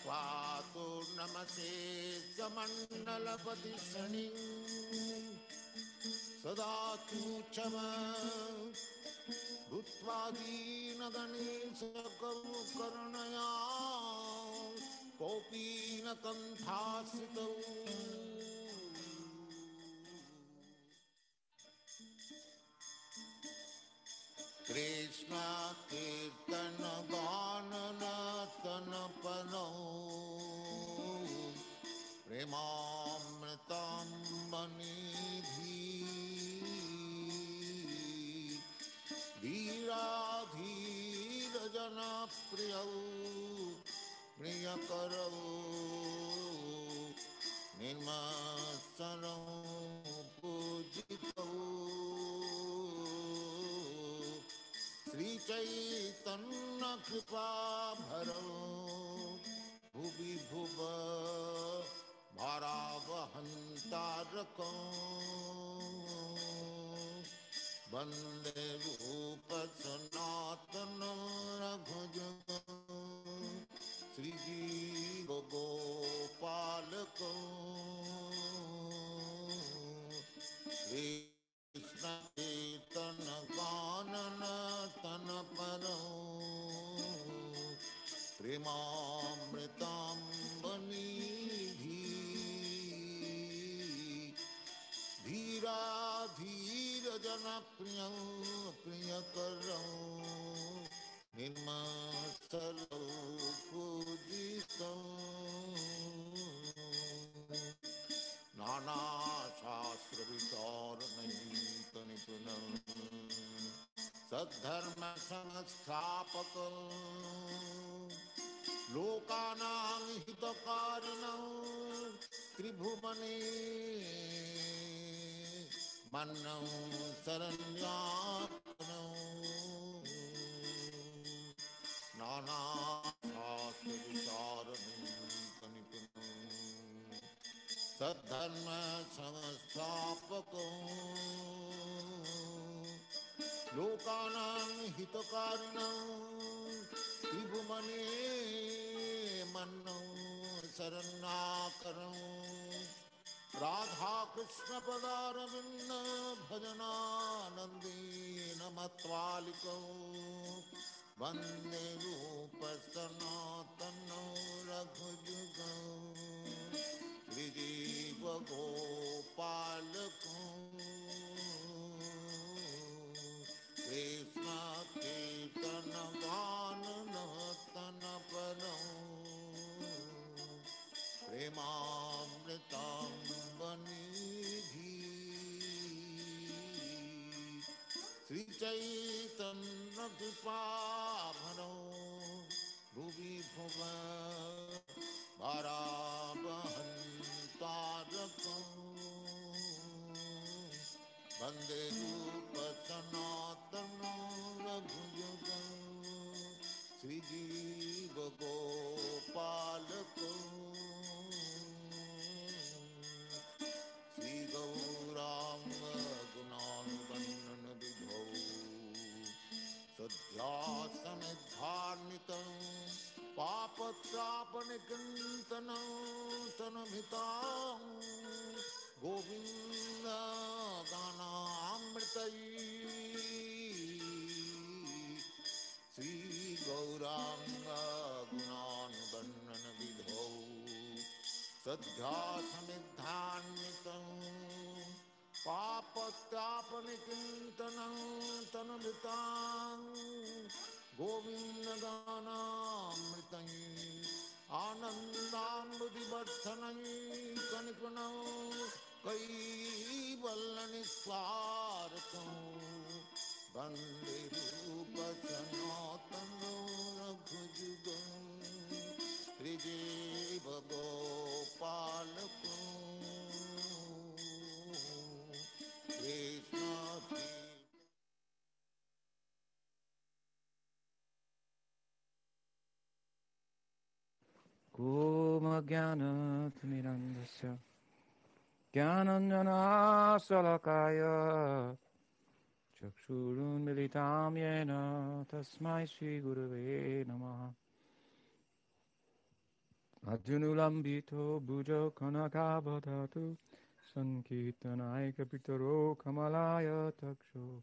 स्वातुर्नमसे मण्डलपति शनि सदा तूक्षम भूत्वा दीनगणेशकरुकरणया कुचमूत्वा न श्रीष्म कीर्तन प्रेमामृतं मनिधि धीराधीरजनप्रियौ प्रियकरौ निर्मत्सरौ पूजितौ। श्रीचैतन्यकृपाभरौ भुवि भुव भारावहन्तारको वंदे रूपसनातनं रघुज श्रीजीवगोपालको कृष्णचेतनकाननतनपरो प्रेमा प्रियं प्रियकरौ हिमासरौ पूजितम् नानाशास्त्रविचारणैतनिपुणम् सद्धर्मसंस्थापकम् लोकानां हितकारिणौ। त्रिभुवने மன்னம் சரண்யாத்மனோ நானா சாஸ்திர விசாரணம் தனிப்பனோ सद्धर्म संस्थापक लोकानां हितकारिणं विभुमने मन्नं राधाकृष्णपदारविन्द भजनानन्दीनमत्वालिकौ वंदे रूपसनातनौ रघुजुगौ श्रीजीवगोपालकौ कृष्णकीर्तनगाननतनपरौ प्रेमामृताम् वनिधि श्रीचैतन्यकृपाभरो भुवि भुव भरावहन्तारकौ वंदे रूपसनातनो रघुयुगौ श्रीजीवगोपालकौ गौराङ्गगुणानुगण्डन तन भिता गोविंद तनभितां श्री श्रीगौराङ्ग सद्ध्यासमिद्धान्वितं पापत्यापनिचिन्तनं तनभितां गोविन्दगानामृतं आनन्दाम्बुदिवर्धनं कनिपुणं कैवल्लनिस्वार्थं वंदे रूपसनातनो रघुजुगं हृदेव गो कृष्ण कुमज्ञानतिमिरन्दस्य ज्ञानञ्जनाशलकाय चक्षुरुन्मिलितां येन तस्मै श्रीगुरवे नमः Ajunulambito bujo kanakavadatu Sankirtanaya pitaro kamalaya taksho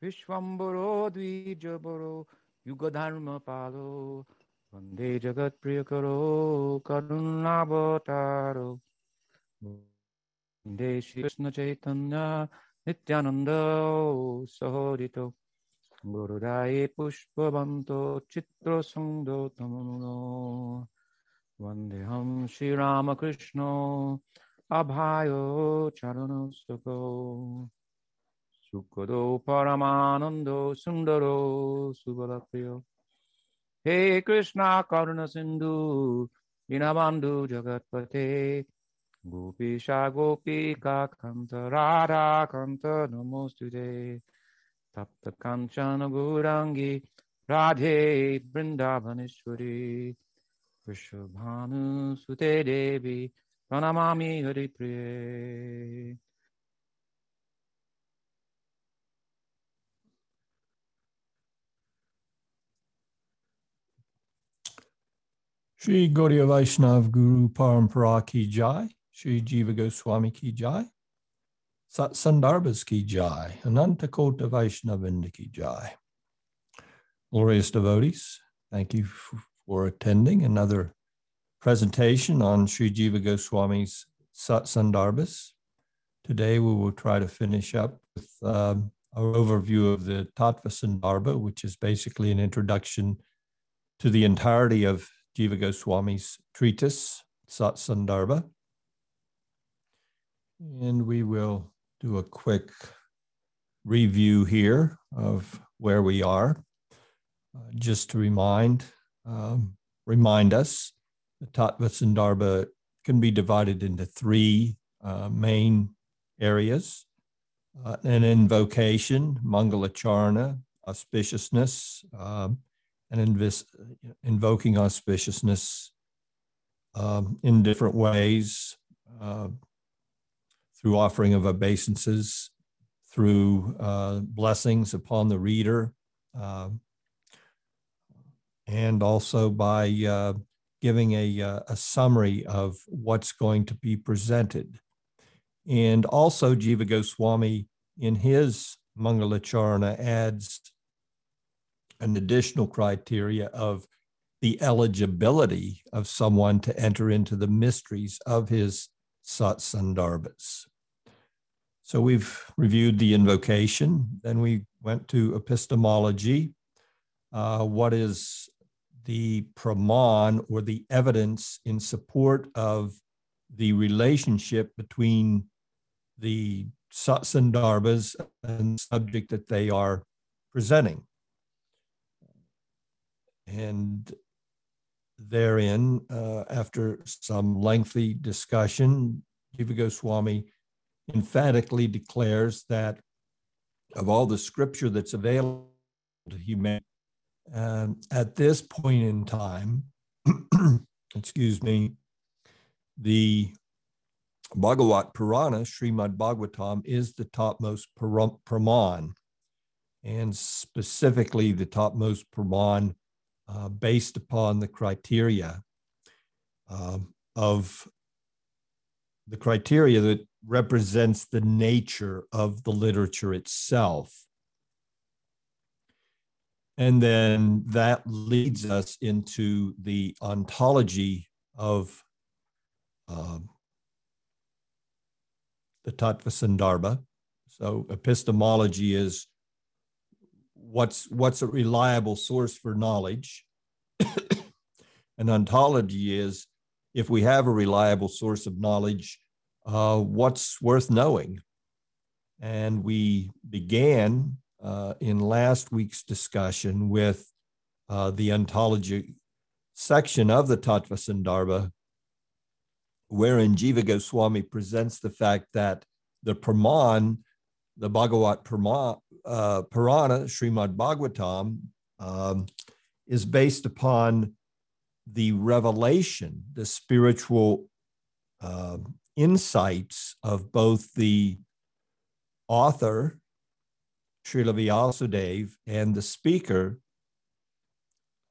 Vishwambaro dvijabaro yugadharma palo Vande jagat priyakaro karunabhataro Vande Shri Krishna Chaitanya Nityananda Sahodito Gurudaya Pushpavanto Chitra Sangdo Tamuno Vandeham Shri Ramakrishna Abhayo Charanostako Sukado Paramanando Sundaro Subalapriyo He Krishna Karuna Sindhu Dinabandhu Jagatpate Gopisha Gopika Kanta Radha Kanta Namostude Tapta Kanchana Gurangi Radhe Vrindavaneshwari Vrishabhanu Sute Devi Pranamami Hari Priye Shri Gaudiya Vaishnav Guru Parampara Ki Jai, Shri Jiva Goswami Ki Jai, Sat Ki Jai, Ananta Kota Vaishnavinda Ki Jai. Glorious devotees, thank you for attending another presentation on Shri Jiva Goswami's Sat Sandarbhas. Today we will try to finish up with um, our overview of the Tattva Sandarbha, which is basically an introduction to the entirety of Jiva Goswami's treatise, Sat Sandarbha. And we will do a quick review here of where we are. Uh, just to remind, um, remind us, the Tattva Sandarbha can be divided into three uh, main areas. Uh, an invocation, Mangalacharna, auspiciousness, um, and invis- invoking auspiciousness um, in different ways uh, through offering of obeisances, through uh, blessings upon the reader, uh, and also by uh, giving a, uh, a summary of what's going to be presented. And also, Jiva Goswami, in his Mangalacharna, adds an additional criteria of the eligibility of someone to enter into the mysteries of his satsandarbhas. So we've reviewed the invocation, then we went to epistemology. Uh, what is the praman or the evidence in support of the relationship between the satsandarbhas and subject that they are presenting? And therein, uh, after some lengthy discussion, Jiva Goswami emphatically declares that of all the scripture that's available to humanity, um, at this point in time, excuse me, the Bhagavat Purana, Srimad Bhagavatam, is the topmost praman, and specifically the topmost praman uh, based upon the criteria um, of the criteria that represents the nature of the literature itself. And then that leads us into the ontology of um, the Tattva Sandarbha. So epistemology is what's what's a reliable source for knowledge an ontology is if we have a reliable source of knowledge uh, what's worth knowing and we began uh, in last week's discussion with uh, the ontology section of the tattva sandarbha wherein jiva goswami presents the fact that the praman the bhagavat Purana, uh, Purana, Srimad Bhagavatam, um, is based upon the revelation, the spiritual uh, insights of both the author, Srila Vyasadev, and the speaker,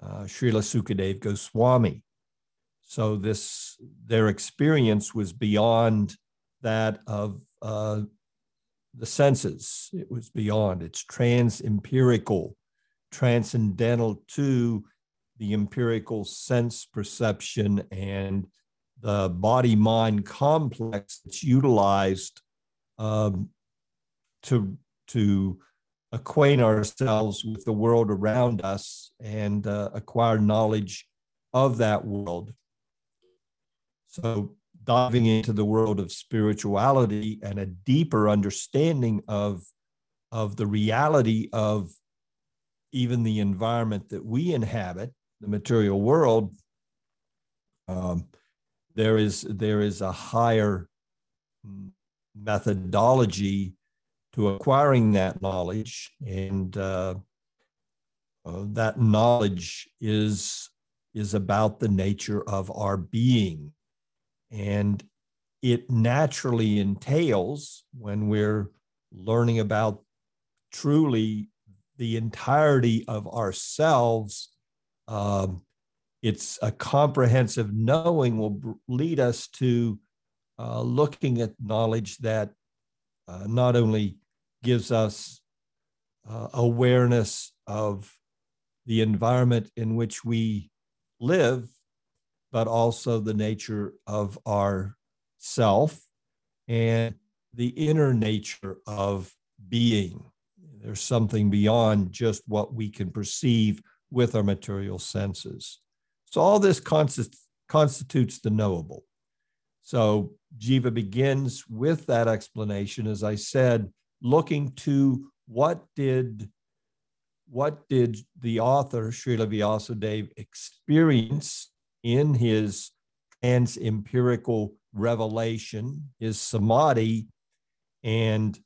uh, Srila Sukadev Goswami. So this their experience was beyond that of uh, the senses. It was beyond. It's trans empirical, transcendental to the empirical sense perception and the body mind complex that's utilized um, to to acquaint ourselves with the world around us and uh, acquire knowledge of that world. So, diving into the world of spirituality and a deeper understanding of, of the reality of even the environment that we inhabit, the material world, um, there is there is a higher methodology to acquiring that knowledge, and uh, uh, that knowledge is is about the nature of our being, and it naturally entails when we're learning about truly the entirety of ourselves. Um, it's a comprehensive knowing will lead us to uh, looking at knowledge that uh, not only gives us uh, awareness of the environment in which we live, but also the nature of our self and the inner nature of being. There's something beyond just what we can perceive with our material senses. So, all this constitutes the knowable. So, Jiva begins with that explanation, as I said, looking to what did what did the author Srila Vyasadeva experience in his trans empirical revelation, his samadhi, and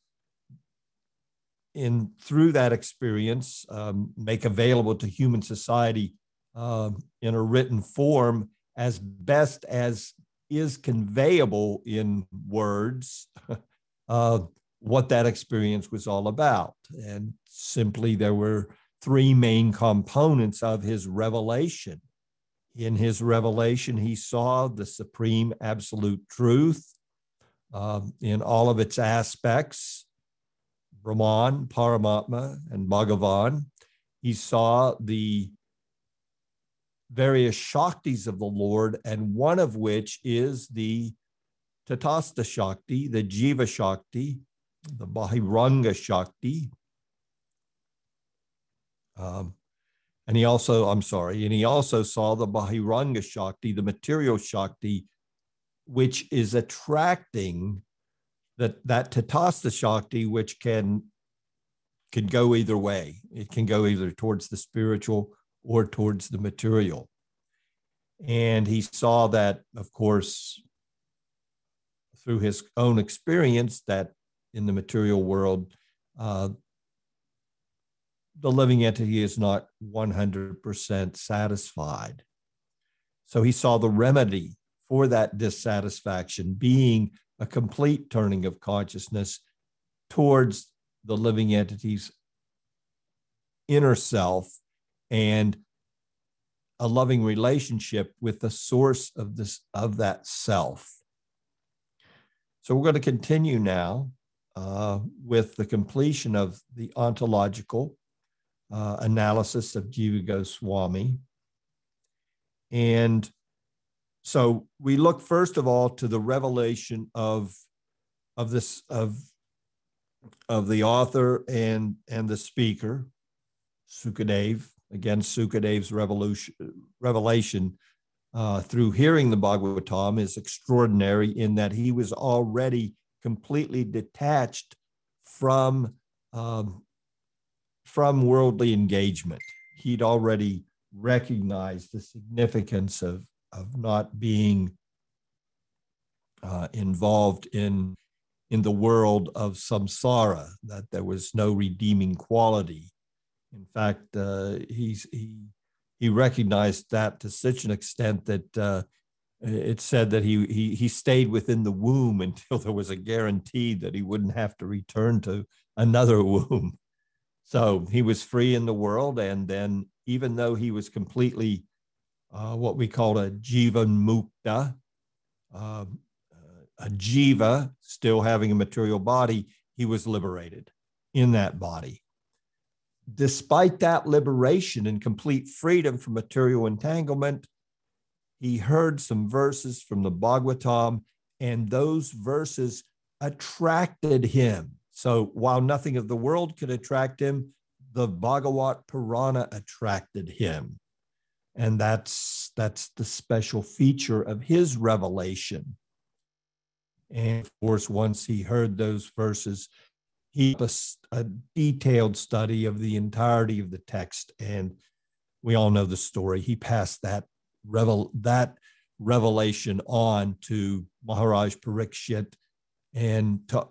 in through that experience, um, make available to human society uh, in a written form as best as is conveyable in words. uh, what that experience was all about. And simply, there were three main components of his revelation. In his revelation, he saw the supreme absolute truth um, in all of its aspects Brahman, Paramatma, and Bhagavan. He saw the various Shaktis of the Lord, and one of which is the Tatastha Shakti, the Jiva Shakti, the Bahiranga Shakti. Um, and he also, I'm sorry, and he also saw the Bahiranga Shakti, the material Shakti, which is attracting that, that Tatastha Shakti, which can, can go either way. It can go either towards the spiritual or towards the material. And he saw that, of course, through his own experience, that in the material world, uh, the living entity is not 100% satisfied. So he saw the remedy for that dissatisfaction being a complete turning of consciousness towards the living entity's inner self and a loving relationship with the source of this of that self. So we're going to continue now uh, with the completion of the ontological uh, analysis of Jiva Goswami. And so we look first of all to the revelation of, of this of, of the author and, and the speaker, Sukadev. Again, Sukadev's revolution, revelation uh, through hearing the Bhagavatam is extraordinary in that he was already completely detached from um, from worldly engagement. He'd already recognized the significance of of not being uh, involved in in the world of samsara. That there was no redeeming quality. In fact, uh, he's he he recognized that to such an extent that uh, it said that he, he he stayed within the womb until there was a guarantee that he wouldn't have to return to another womb. So he was free in the world, and then even though he was completely uh, what we call a jivan mukta, uh, a jiva still having a material body, he was liberated in that body. Despite that liberation and complete freedom from material entanglement, he heard some verses from the Bhagavatam, and those verses attracted him. So while nothing of the world could attract him, the Bhagavat Purana attracted him. And that's that's the special feature of his revelation. And of course, once he heard those verses, he a, a detailed study of the entirety of the text. And we all know the story. He passed that revel that revelation on to Maharaj Parikshit and to,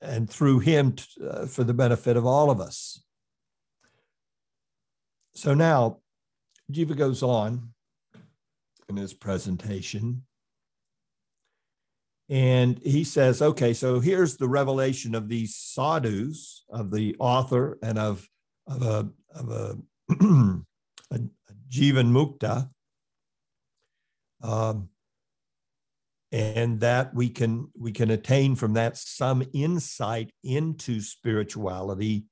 and through him to, uh, for the benefit of all of us. So now Jiva goes on in his presentation and he says, okay, so here's the revelation of these sadhus, of the author and of, of a, of a, a Jivan Mukta. Um, and that we can we can attain from that some insight into spirituality.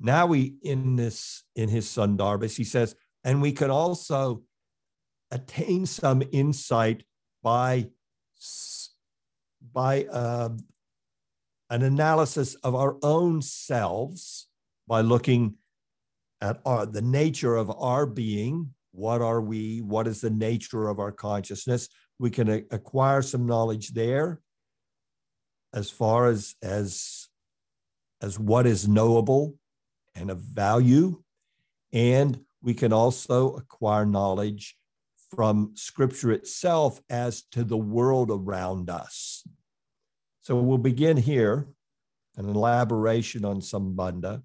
Now we in this in his son Sandarbhas, he says, and we can also attain some insight by by uh, an analysis of our own selves by looking at our, the nature of our being. What are we? What is the nature of our consciousness? We can a- acquire some knowledge there as far as, as, as what is knowable and of value. And we can also acquire knowledge from scripture itself as to the world around us. So we'll begin here, an elaboration on Sambandha.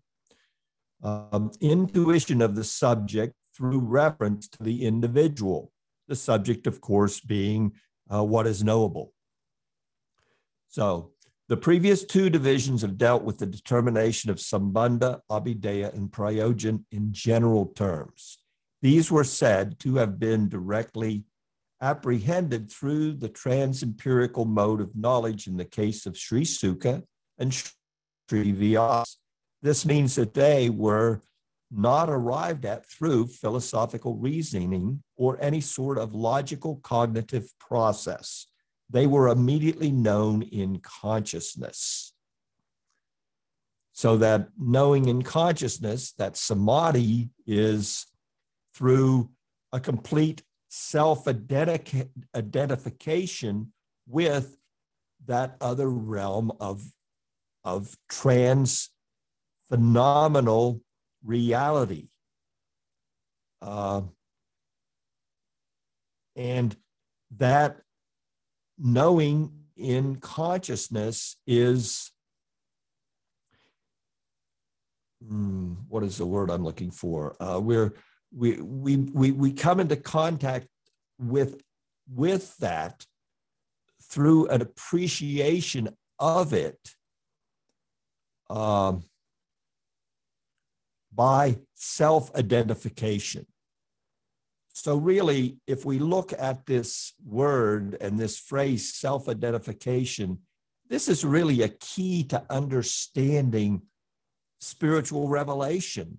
Um, intuition of the subject through reference to the individual, the subject, of course, being uh, what is knowable. So the previous two divisions have dealt with the determination of Sambandha, Abhideya, and Prayojan in general terms. These were said to have been directly apprehended through the trans-empirical mode of knowledge in the case of Sri Sukha and Sri Vyas. This means that they were not arrived at through philosophical reasoning or any sort of logical cognitive process. They were immediately known in consciousness. So that knowing in consciousness, that samadhi is through a complete self identification with that other realm of, of trans phenomenal reality. Uh, and that knowing in consciousness is hmm, what is the word I'm looking for? Uh, we're we we we we come into contact with with that through an appreciation of it um, by self-identification so really if we look at this word and this phrase self-identification this is really a key to understanding spiritual revelation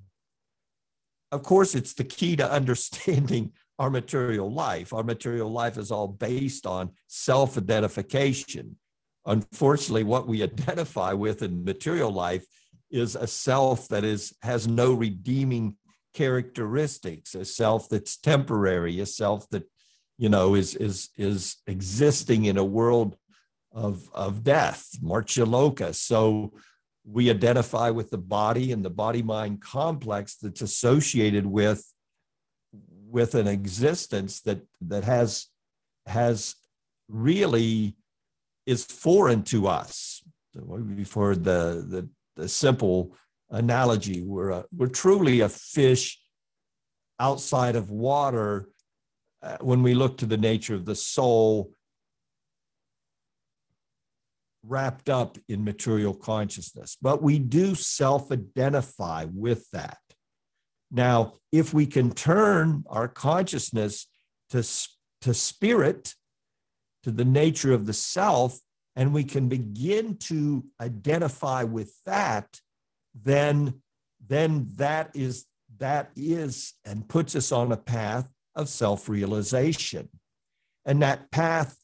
of course, it's the key to understanding our material life. Our material life is all based on self identification. Unfortunately, what we identify with in material life is a self that is has no redeeming characteristics, a self that's temporary, a self that you know is is is existing in a world of of death, Martyaloka. So we identify with the body and the body mind complex that's associated with with an existence that that has has really is foreign to us before the the, the simple analogy we're a, we're truly a fish outside of water uh, when we look to the nature of the soul wrapped up in material consciousness, but we do self identify with that. Now, if we can turn our consciousness to, to spirit, to the nature of the self, and we can begin to identify with that, then, then that is that is and puts us on a path of self-realization. And that path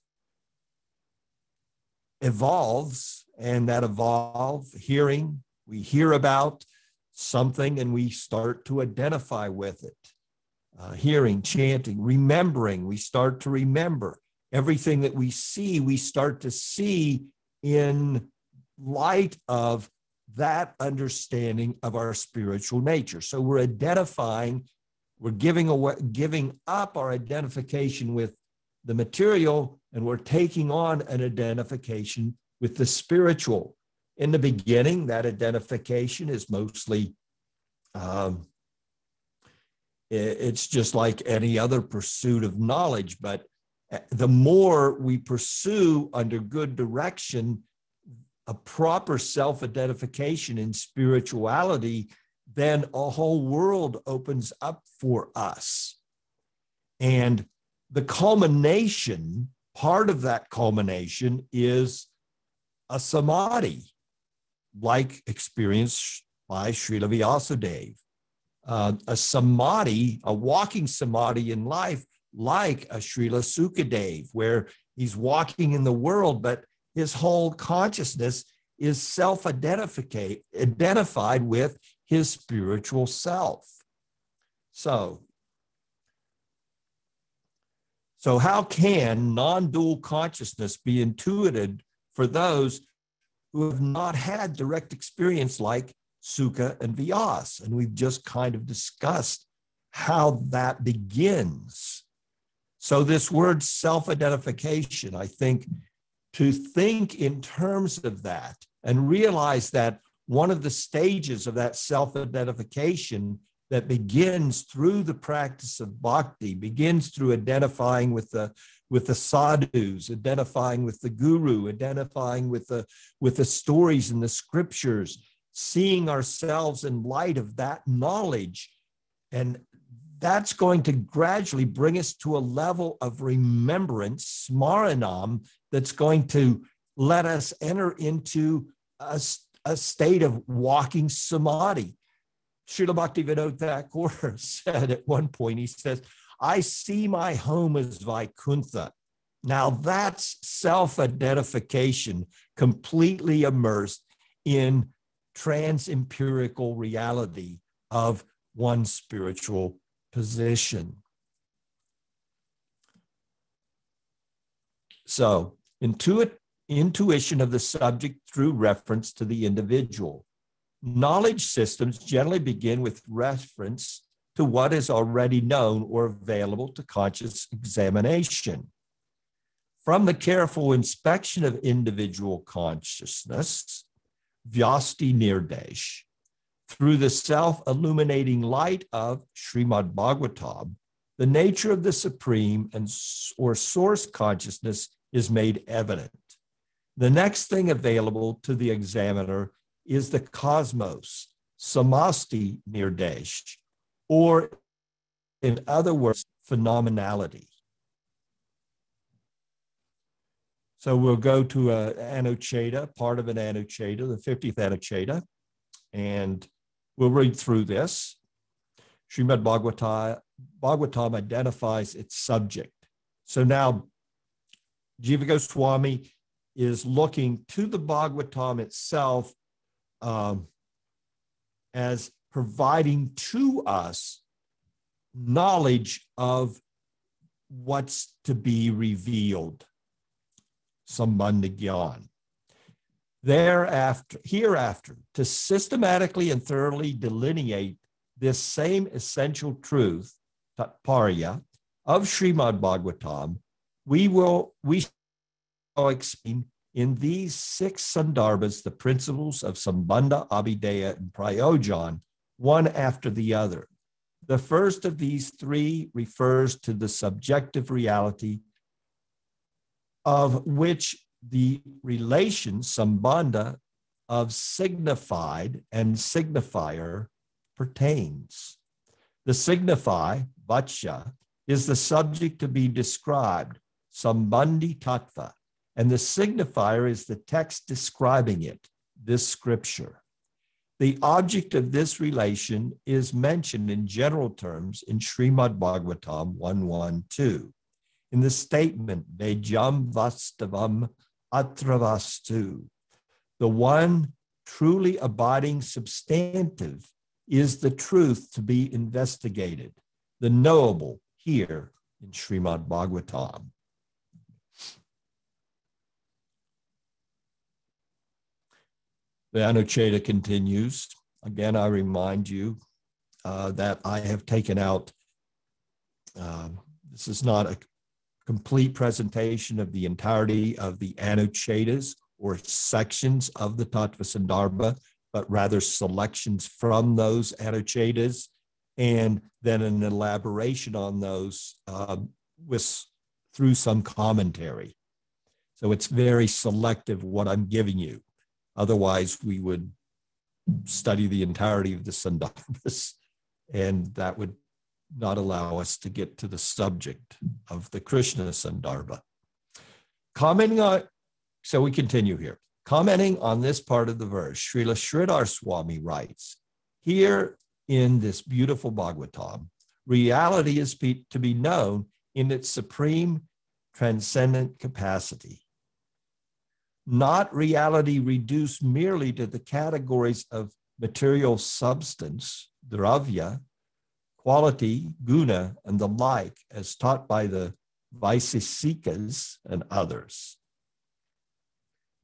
evolves, and that evolve hearing, we hear about something and we start to identify with it. Uh, hearing, chanting, remembering, we start to remember. Everything that we see, we start to see in light of that understanding of our spiritual nature. So we're identifying, we're giving away, giving up our identification with the material, and we're taking on an identification with the spiritual. In the beginning, that identification is mostly, um, it's just like any other pursuit of knowledge. But the more we pursue under good direction, a proper self identification in spirituality, then a whole world opens up for us. And the culmination, part of that culmination is a samadhi, like experienced by Srila Vyasadeva. Uh, a samadhi, a walking samadhi in life, like a Srila Sukadev, where he's walking in the world, but his whole consciousness is self identified with his spiritual self. So, so how can non-dual consciousness be intuited for those who have not had direct experience like Sukha and Vyas? And we've just kind of discussed how that begins. So this word self-identification, I think to think in terms of that and realize that one of the stages of that self identification that begins through the practice of bhakti begins through identifying with the with the sadhus identifying with the guru identifying with the with the stories and the scriptures seeing ourselves in light of that knowledge and that's going to gradually bring us to a level of remembrance smaranam that's going to let us enter into a, a state of walking samadhi. Srila Bhaktivinoda Thakur said at one point, he says, I see my home as Vaikuntha. Now that's self identification completely immersed in trans empirical reality of one spiritual position. So, intuit, intuition of the subject through reference to the individual. Knowledge systems generally begin with reference to what is already known or available to conscious examination. From the careful inspection of individual consciousness, Vyasti Nirdesh, through the self illuminating light of Srimad Bhagavatam, the nature of the supreme and or source consciousness is made evident. The next thing available to the examiner is the cosmos, samasti nirdesh, or in other words, phenomenality. So we'll go to a Anuccheda, part of an Anuccheda, the 50th Anuccheda, and we'll read through this. Srimad Bhagavatam, identifies its subject. So now Jiva Goswami is looking to the Bhagavatam itself um, as providing to us knowledge of what's to be revealed, Sambandha Gyan. Thereafter, hereafter, to systematically and thoroughly delineate this same essential truth, Tatparya, of Srimad Bhagavatam, we will we shall explain in these six sandarbhas the principles of Sambandha, Abhideya, and Prayojan, one after the other. The first of these three refers to the subjective reality of which the relation, Sambandha, of signified and signifier pertains. The signify, vacha, is the subject to be described, sambandhi tattva, and the signifier is the text describing it, this scripture. The object of this relation is mentioned in general terms in Srimad Bhagavatam 112. In the statement, Vedyam Vastavam Atravastu, the one truly abiding substantive is the truth to be investigated, the knowable here in Srimad Bhagavatam. The Anuccheda continues. Again, I remind you uh, that I have taken out, uh, this is not a complete presentation of the entirety of the Anucchedas or sections of the Tattva Sandarbha, but rather selections from those Anucchedas and then an elaboration on those uh, with through some commentary. So it's very selective what I'm giving you. Otherwise, we would study the entirety of the Sandarbhas, and that would not allow us to get to the subject of the Krishna Sandarbha. Commenting on, so we continue here. Commenting on this part of the verse, Srila Sridhar Swami writes, here in this beautiful Bhagavatam, reality is be, to be known in its supreme transcendent capacity not reality reduced merely to the categories of material substance, dravya, quality, guna, and the like, as taught by the Vaisesikas and others.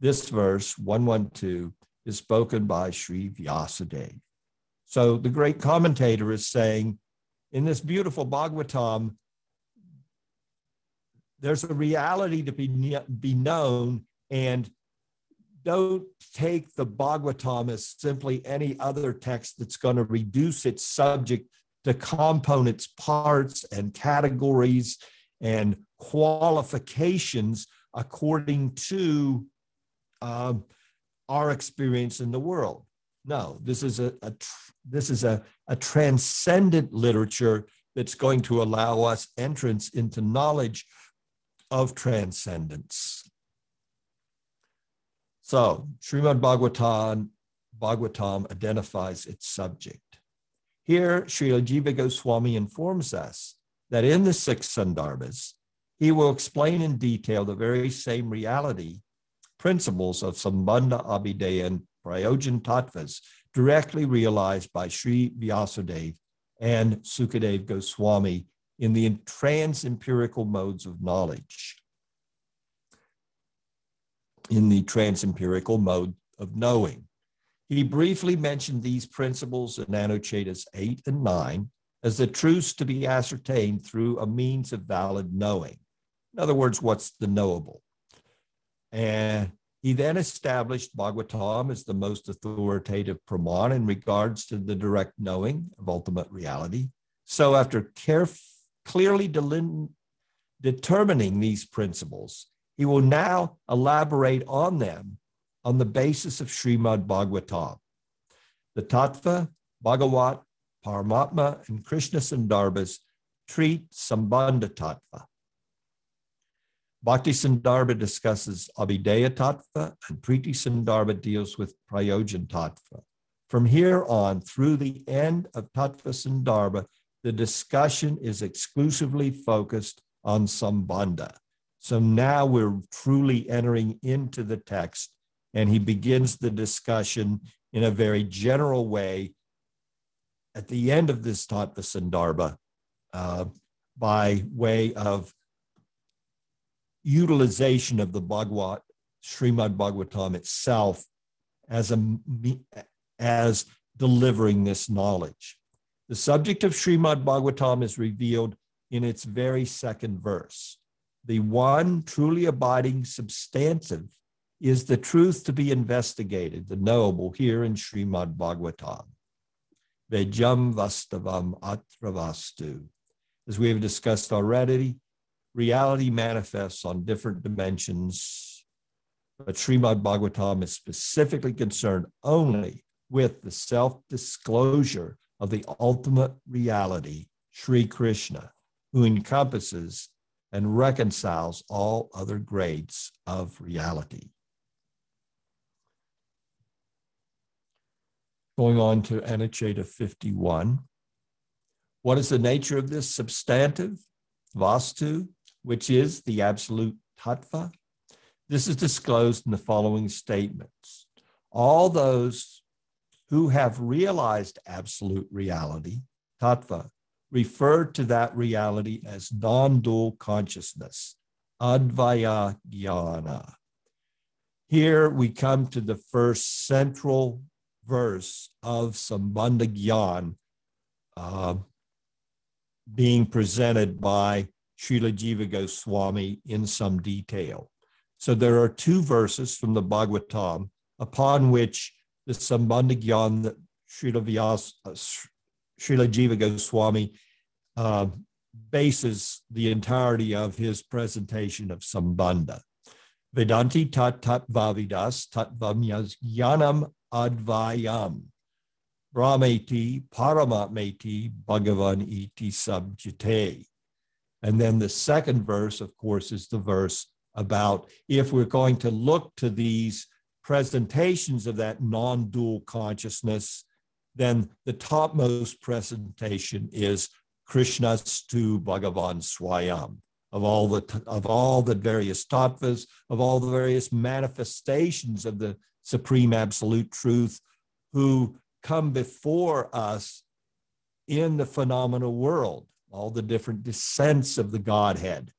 This verse, 112, is spoken by Sri Vyasadeva. So the great commentator is saying, in this beautiful Bhagavatam, there's a reality to be, be known and don't take the Bhagavatam as simply any other text that's going to reduce its subject to components, parts, and categories and qualifications according to uh, our experience in the world. No, this is a, a this is a, a transcendent literature that's going to allow us entrance into knowledge of transcendence. So Srimad Bhagavatam, Bhagavatam identifies its subject. Here, Sri Jiva Goswami informs us that in the six Sandarbhas, he will explain in detail the very same reality, principles of Sambandha Abhideya and Prayojan Tattvas directly realized by Sri Vyasadeva and Sukadev Goswami in the trans-empirical modes of knowledge in the trans-empirical mode of knowing. He briefly mentioned these principles in Anucchedas 8 and 9 as the truths to be ascertained through a means of valid knowing. In other words, what's the knowable? And he then established Bhagavatam as the most authoritative praman in regards to the direct knowing of ultimate reality. So, after caref- clearly delin- determining these principles, he will now elaborate on them on the basis of Srimad Bhagavatam. The Tattva, Bhagavat, Paramatma, and Krishna Sandarbhas treat Sambandha Tattva. Bhakti Sandarbha discusses Abhideya Tattva, and Priti Sandarbha deals with Prayojan Tattva. From here on, through the end of Tattva Sandarbha, the discussion is exclusively focused on Sambandha. So now we're truly entering into the text, and he begins the discussion in a very general way at the end of this Tattva uh, by way of utilization of the Bhagavad, Srimad Bhagavatam itself as, a, as delivering this knowledge. The subject of Srimad Bhagavatam is revealed in its very second verse the one truly abiding substantive is the truth to be investigated, the knowable here in Srimad Bhagavatam. Vedyam Vastavam Atravastu. As we have discussed already, reality manifests on different dimensions, but Srimad Bhagavatam is specifically concerned only with the self disclosure of the ultimate reality, Sri Krishna, who encompasses and reconciles all other grades of reality. Going on to Anuccheda 51. What is the nature of this substantive, Vastu, which is the absolute tattva? This is disclosed in the following statements. All those who have realized absolute reality, tattva, refer to that reality as non dual consciousness, advaya jnana. Here we come to the first central verse of Sambandha Gyan uh, being presented by Srila Jiva Goswami in some detail. So there are two verses from the Bhagavatam upon which the Sambandha Gyan that Srila, Vyas, uh, Srila Jiva Goswami uh, bases the entirety of his presentation of Sambandha. Vedanti tat tat vavidas tat vamyas advayam. Brahmeti paramatmeti bhagavan iti sabjite. And then the second verse, of course, is the verse about if we're going to look to these presentations of that non dual consciousness, then the topmost presentation is Krishnastu Bhagavan Swayam. Of all the of all the various tattvas, of all the various manifestations of the supreme absolute truth, who come before us in the phenomenal world, all the different descents of the Godhead.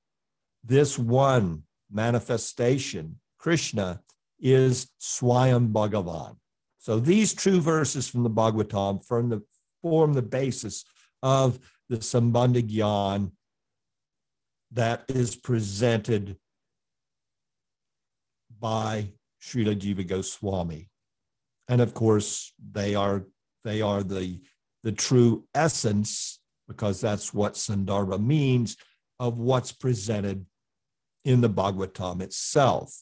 This one manifestation, Krishna, is Swayam Bhagavan. So these true verses from the Bhagavatam form the, form the basis of the Sambandha Gyan that is presented by Srila Jiva Goswami. And of course, they are they are the, the true essence, because that's what Sandarbha means, of what's presented in the Bhagavatam itself.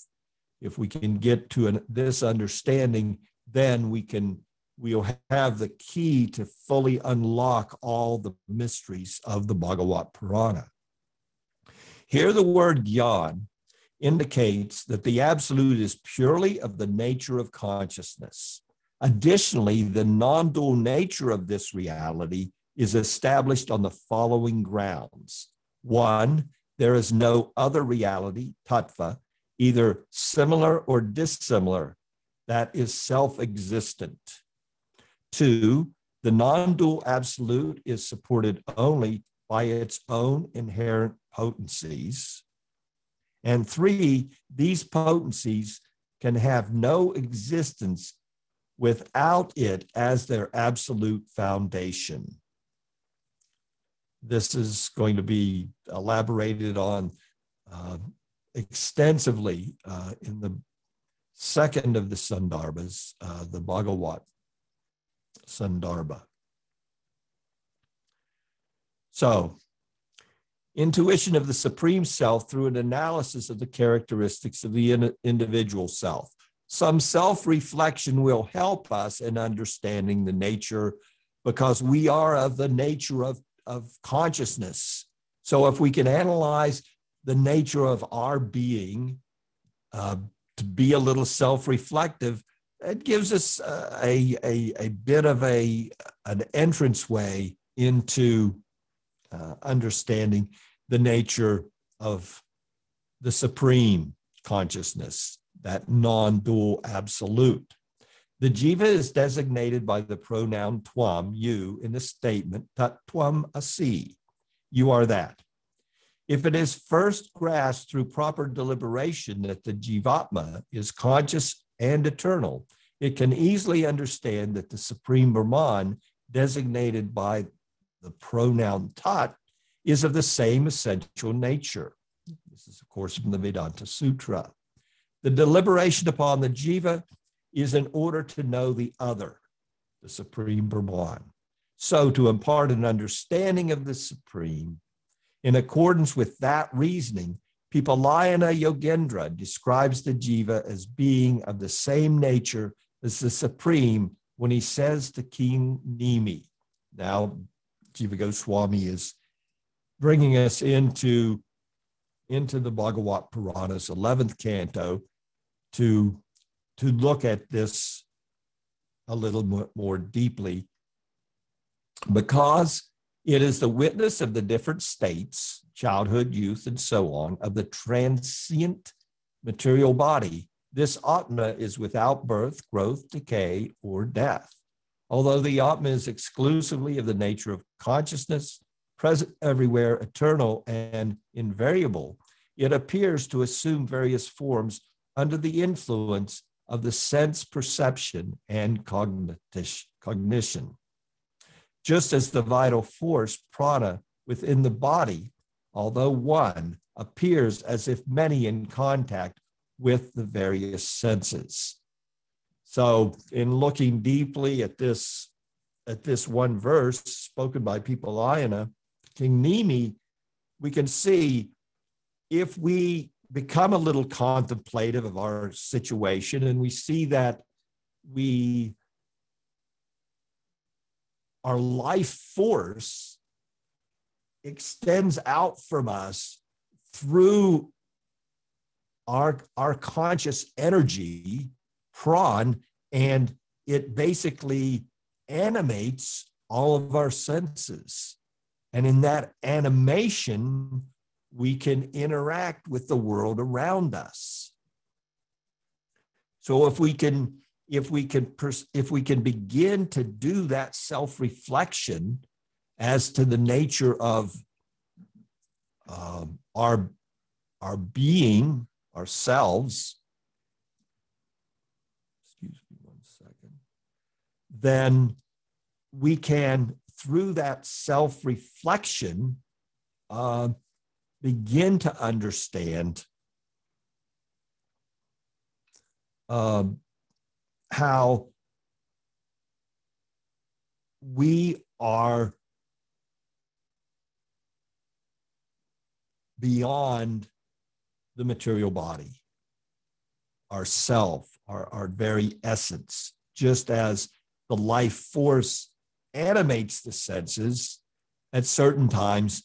If we can get to an, this understanding, then we can we'll have the key to fully unlock all the mysteries of the Bhagavat Purana. Here, the word gyan indicates that the absolute is purely of the nature of consciousness. Additionally, the non dual nature of this reality is established on the following grounds. One, there is no other reality, tattva, either similar or dissimilar, that is self existent. Two, the non dual absolute is supported only by its own inherent potencies. And three, these potencies can have no existence without it as their absolute foundation. This is going to be elaborated on uh, extensively uh, in the second of the Sandarbhas, uh, the Bhagavat Sandarbha. So, intuition of the Supreme Self through an analysis of the characteristics of the in- individual self. Some self reflection will help us in understanding the nature because we are of the nature of, of consciousness. So, if we can analyze the nature of our being, uh, to be a little self reflective, it gives us a, a, a bit of a, an entranceway into uh, understanding the nature of the supreme consciousness, that non dual absolute. The jiva is designated by the pronoun twam, you, in the statement, tat twam asi, you are that. If it is first grasped through proper deliberation that the jivatma is conscious and eternal, it can easily understand that the Supreme Brahman, designated by the pronoun tat, is of the same essential nature. This is, of course, from the Vedanta Sutra. The deliberation upon the jiva is in order to know the other, the Supreme Brahman. So, to impart an understanding of the Supreme, in accordance with that reasoning, Pippalayana Yogendra describes the jiva as being of the same nature as the Supreme when he says to King Nimi, now Jiva Goswami is bringing us into, into the Bhagavat Purana's 11th canto to, to look at this a little more, more deeply because it is the witness of the different states, childhood, youth, and so on, of the transient material body. This Atma is without birth, growth, decay, or death. Although the Atma is exclusively of the nature of consciousness, present everywhere, eternal, and invariable, it appears to assume various forms under the influence of the sense perception and cognition. Just as the vital force, prana, within the body, although one, appears as if many in contact with the various senses. So, in looking deeply at this, at this one verse spoken by Pippalayana, King Nimi, we can see if we become a little contemplative of our situation and we see that we our life force extends out from us through our, our conscious energy, prawn, and it basically animates all of our senses. And in that animation, we can interact with the world around us. So if we can if we can pers- if we can begin to do that self-reflection as to the nature of um, our our being ourselves excuse me one second then we can through that self-reflection uh, begin to understand uh, how we are beyond the material body, our self, our, our very essence, just as the life force animates the senses, at certain times,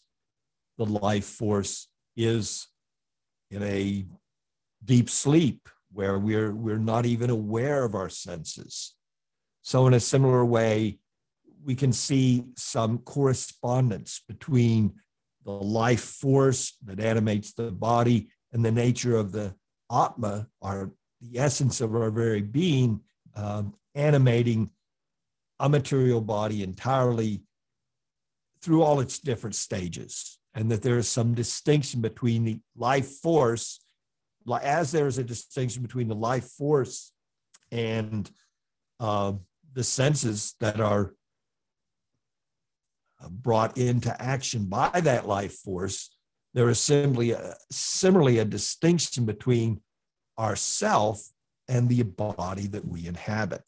the life force is in a deep sleep where we're, we're not even aware of our senses. So, in a similar way, we can see some correspondence between the life force that animates the body and the nature of the Atma, our the essence of our very being, um, animating a material body entirely through all its different stages, and that there is some distinction between the life force as there's a distinction between the life force and uh, the senses that are uh, brought into action by that life force, there is simply a, similarly a distinction between ourself and the body that we inhabit.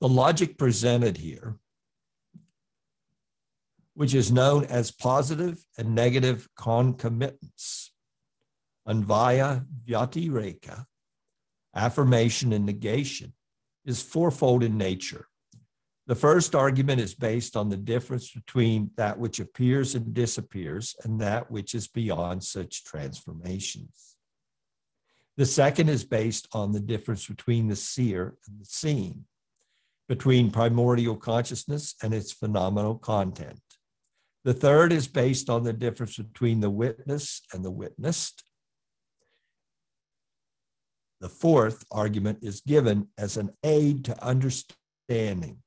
The logic presented here which is known as positive and negative concomitants. Anvaya vyatireka, affirmation and negation, is fourfold in nature. The first argument is based on the difference between that which appears and disappears and that which is beyond such transformations. The second is based on the difference between the seer and the seen, between primordial consciousness and its phenomenal content. The third is based on the difference between the witness and the witnessed. The fourth argument is given as an aid to understanding.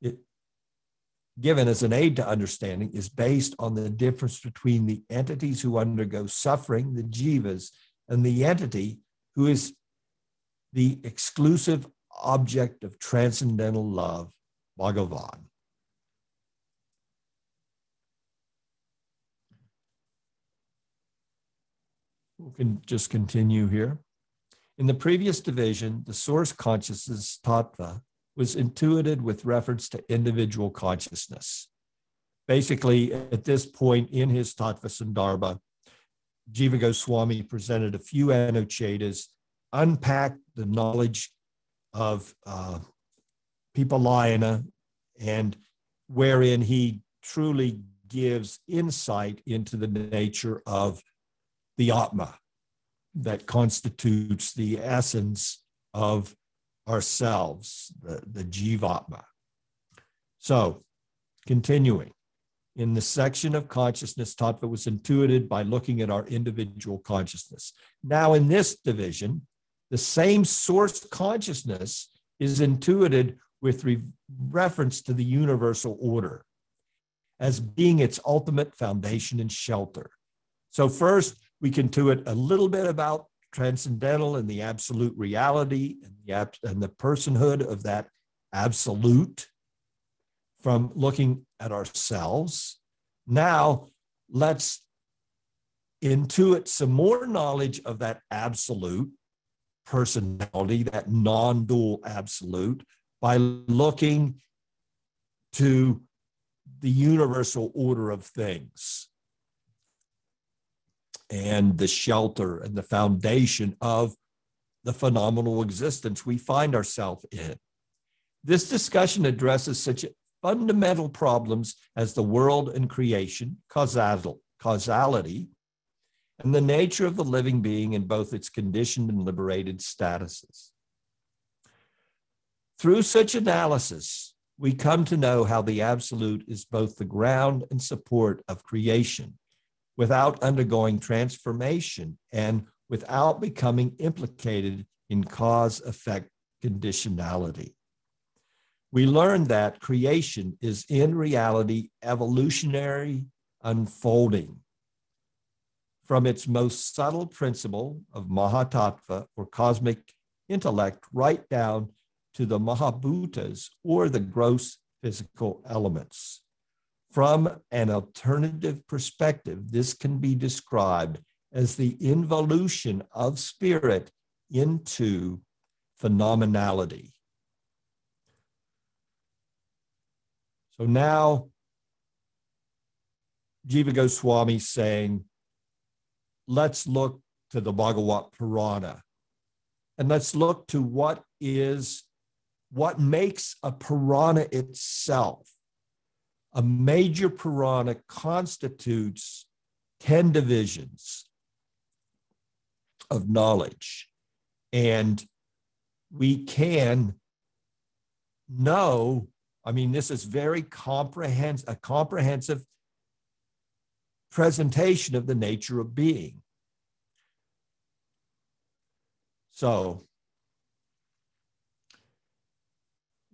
It, given as an aid to understanding is based on the difference between the entities who undergo suffering, the jivas, and the entity who is the exclusive object of transcendental love, Bhagavan. We can just continue here. In the previous division, the source consciousness tattva was intuited with reference to individual consciousness. Basically, at this point in his Tattva Sandarbha, Jiva Goswami presented a few Anucchedas, unpacked the knowledge of uh, Pippalayana, and wherein he truly gives insight into the nature of the Atma that constitutes the essence of ourselves, the, the Jivatma. So, continuing. In the section of consciousness, Tattva was intuited by looking at our individual consciousness. Now, in this division, the same source consciousness is intuited with re- reference to the universal order as being its ultimate foundation and shelter. So, first, we can intuit a little bit about transcendental and the absolute reality and the, ab- and the personhood of that absolute from looking at ourselves. Now, let's intuit some more knowledge of that absolute personality, that non dual absolute, by looking to the universal order of things and the shelter and the foundation of the phenomenal existence we find ourselves in. This discussion addresses such fundamental problems as the world and creation, causal, causality, and the nature of the living being in both its conditioned and liberated statuses. Through such analysis, we come to know how the absolute is both the ground and support of creation without undergoing transformation and without becoming implicated in cause effect conditionality. We learn that creation is in reality evolutionary unfolding from its most subtle principle of Mahatattva or cosmic intellect right down to the Mahabhutas or the gross physical elements. From an alternative perspective, this can be described as the involution of spirit into phenomenality. So now, Jiva Goswami saying, let's look to the Bhagavat Purana and let's look to what is what makes a Purana itself. A major Purana constitutes 10 divisions of knowledge. And we can know, I mean, this is very comprehensive, a comprehensive presentation of the nature of being. So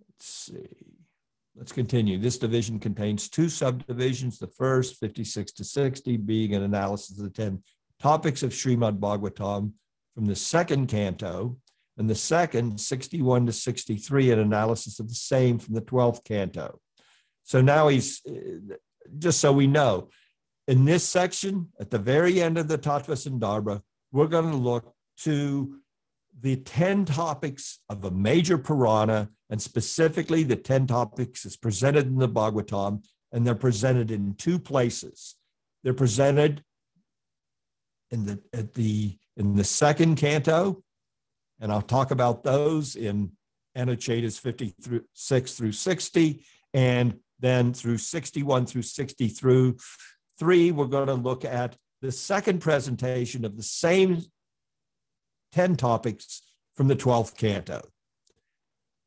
let's see. Let's continue. This division contains two subdivisions. The first, 56 to 60, being an analysis of the 10 topics of Srimad Bhagavatam from the second canto, and the second, 61 to 63, an analysis of the same from the 12th canto. So now he's, just so we know, in this section, at the very end of the Tattva we're going to look to the 10 topics of a major Purana, and specifically the 10 topics is presented in the Bhagavatam, and they're presented in two places. They're presented in the at the in the second canto, and I'll talk about those in Anucchedas 56 through 60, and then through 61 through 60 through three, we're going to look at the second presentation of the same 10 topics from the 12th canto.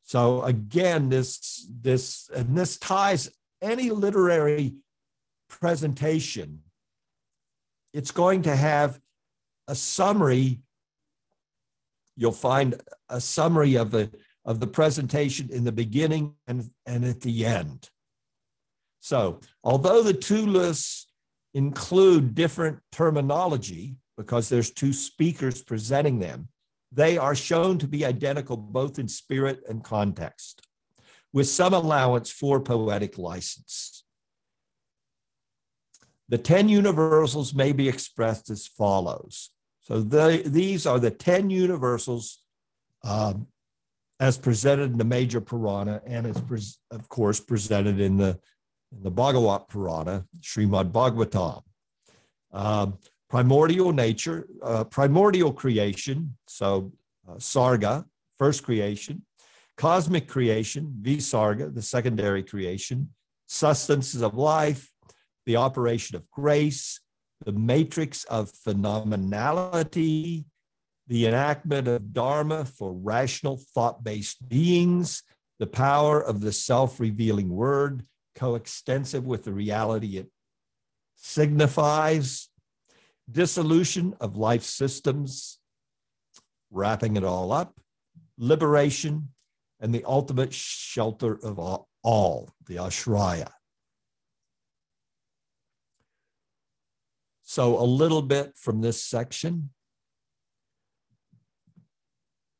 So again, this, this, and this ties any literary presentation, it's going to have a summary. You'll find a summary of the, of the presentation in the beginning and, and at the end. So although the two lists include different terminology, because there's two speakers presenting them, they are shown to be identical both in spirit and context, with some allowance for poetic license. The 10 universals may be expressed as follows. So the, these are the 10 universals um, as presented in the major Purana and as, of course, presented in the, in the Bhagavat Purana, Srimad Bhagavatam. Um, primordial nature, uh, primordial creation, so uh, sarga, first creation, cosmic creation, Visarga, the secondary creation, sustenances of life, the operation of grace, the matrix of phenomenality, the enactment of Dharma for rational thought based beings, the power of the self revealing word, coextensive with the reality it signifies, dissolution of life systems, wrapping it all up, liberation, and the ultimate shelter of all, the Ashraya. So, a little bit from this section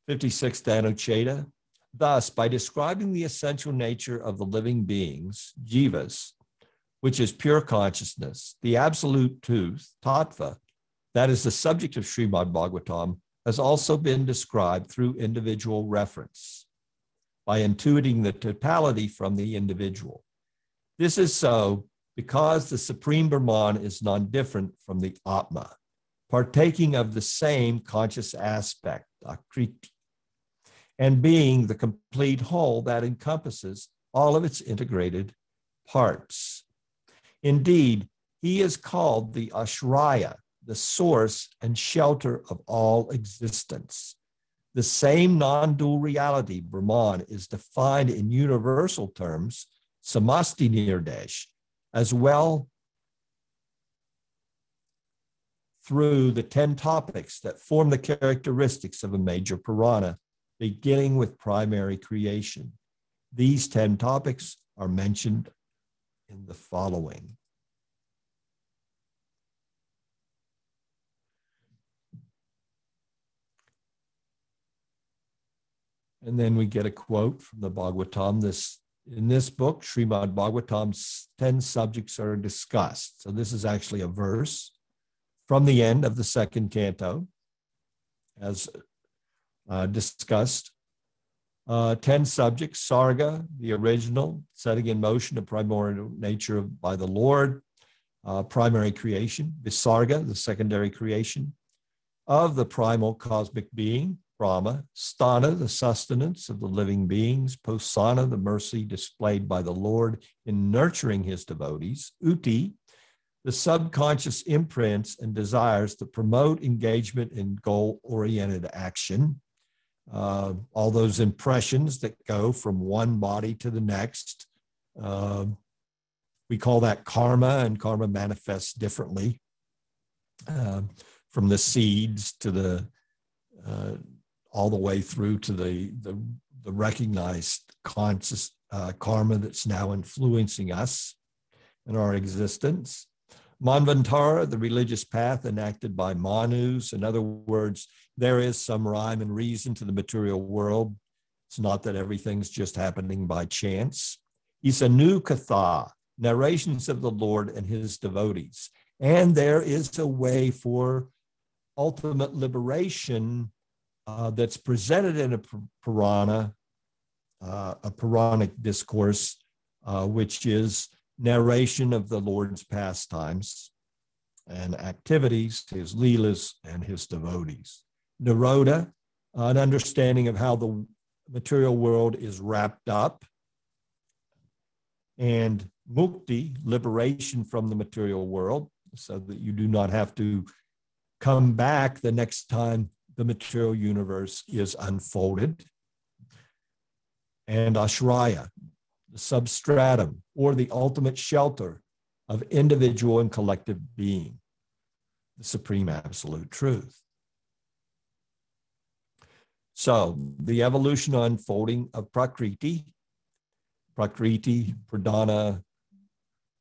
56 Dhanucheta. Thus, by describing the essential nature of the living beings, jivas, which is pure consciousness, the absolute truth, tattva, that is the subject of Srimad Bhagavatam, has also been described through individual reference by intuiting the totality from the individual. This is so because the Supreme Brahman is non different from the Atma, partaking of the same conscious aspect, Akriti, and being the complete whole that encompasses all of its integrated parts. Indeed, he is called the Ashraya, the source and shelter of all existence. The same non dual reality, Brahman, is defined in universal terms, Samasti Nirdesh, as well through the 10 topics that form the characteristics of a major Purana, beginning with primary creation. These 10 topics are mentioned in the following. And then we get a quote from the Bhagavatam. This in this book, Srimad Bhagavatam's 10 subjects are discussed. So this is actually a verse from the end of the second canto, as uh, discussed. Uh, 10 subjects, Sarga, the original, setting in motion of primordial nature by the Lord, uh, primary creation, Visarga, the secondary creation of the primal cosmic being, Brahma, Sthana, the sustenance of the living beings, Posana, the mercy displayed by the Lord in nurturing his devotees, Uti, the subconscious imprints and desires that promote engagement in goal oriented action. Uh, all those impressions that go from one body to the next. Uh, we call that karma, and karma manifests differently uh, from the seeds to the uh, all the way through to the, the, the recognized conscious uh, karma that's now influencing us in our existence. Manvantara, the religious path enacted by Manus. In other words, there is some rhyme and reason to the material world. It's not that everything's just happening by chance. Isanukatha, narrations of the Lord and his devotees. And there is a way for ultimate liberation uh, that's presented in a Purana, uh, a Puranic discourse, uh, which is narration of the Lord's pastimes and activities, his leelas, and his devotees. Nirodha, an understanding of how the material world is wrapped up, and mukti, liberation from the material world, so that you do not have to come back the next time the material universe is unfolded. And Ashraya, the substratum or the ultimate shelter of individual and collective being, the supreme absolute truth. So, the evolution unfolding of Prakriti, Prakriti, Pradhana,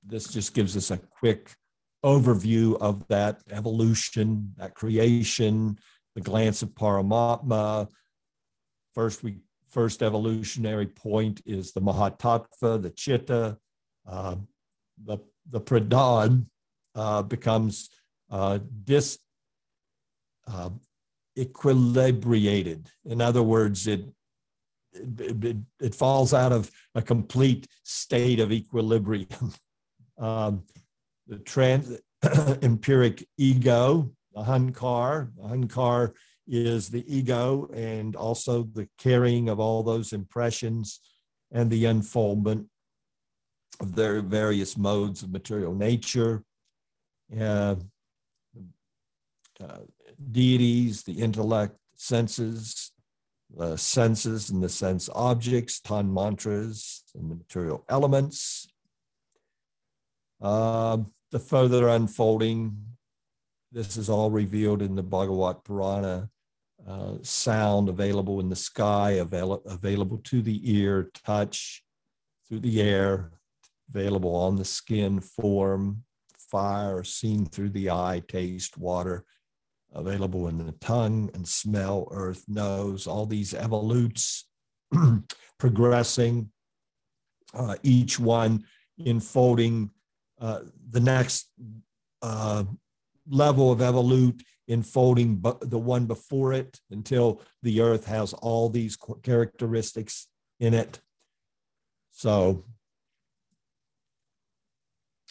this just gives us a quick overview of that evolution, that creation, the glance of Paramatma. First, we first evolutionary point is the Mahatattva, the Chitta. Uh, the the Pradhan uh, becomes uh, dis uh, equilibrated. In other words, it, it, it, falls out of a complete state of equilibrium. um, the trans empiric ego Ahankar. Ahankar is the ego and also the carrying of all those impressions and the unfoldment of their various modes of material nature. Uh, uh, deities, the intellect, senses, the senses and the sense objects, tanmatras, and the material elements. Uh, the further unfolding, this is all revealed in the Bhagavat Purana. Uh, sound available in the sky, avail- available to the ear, touch through the air, available on the skin, form, fire, seen through the eye, taste, water, available in the tongue and smell, earth, nose, all these evolutes progressing, uh, each one enfolding uh, the next uh, level of evolute, enfolding the one before it until the earth has all these characteristics in it. So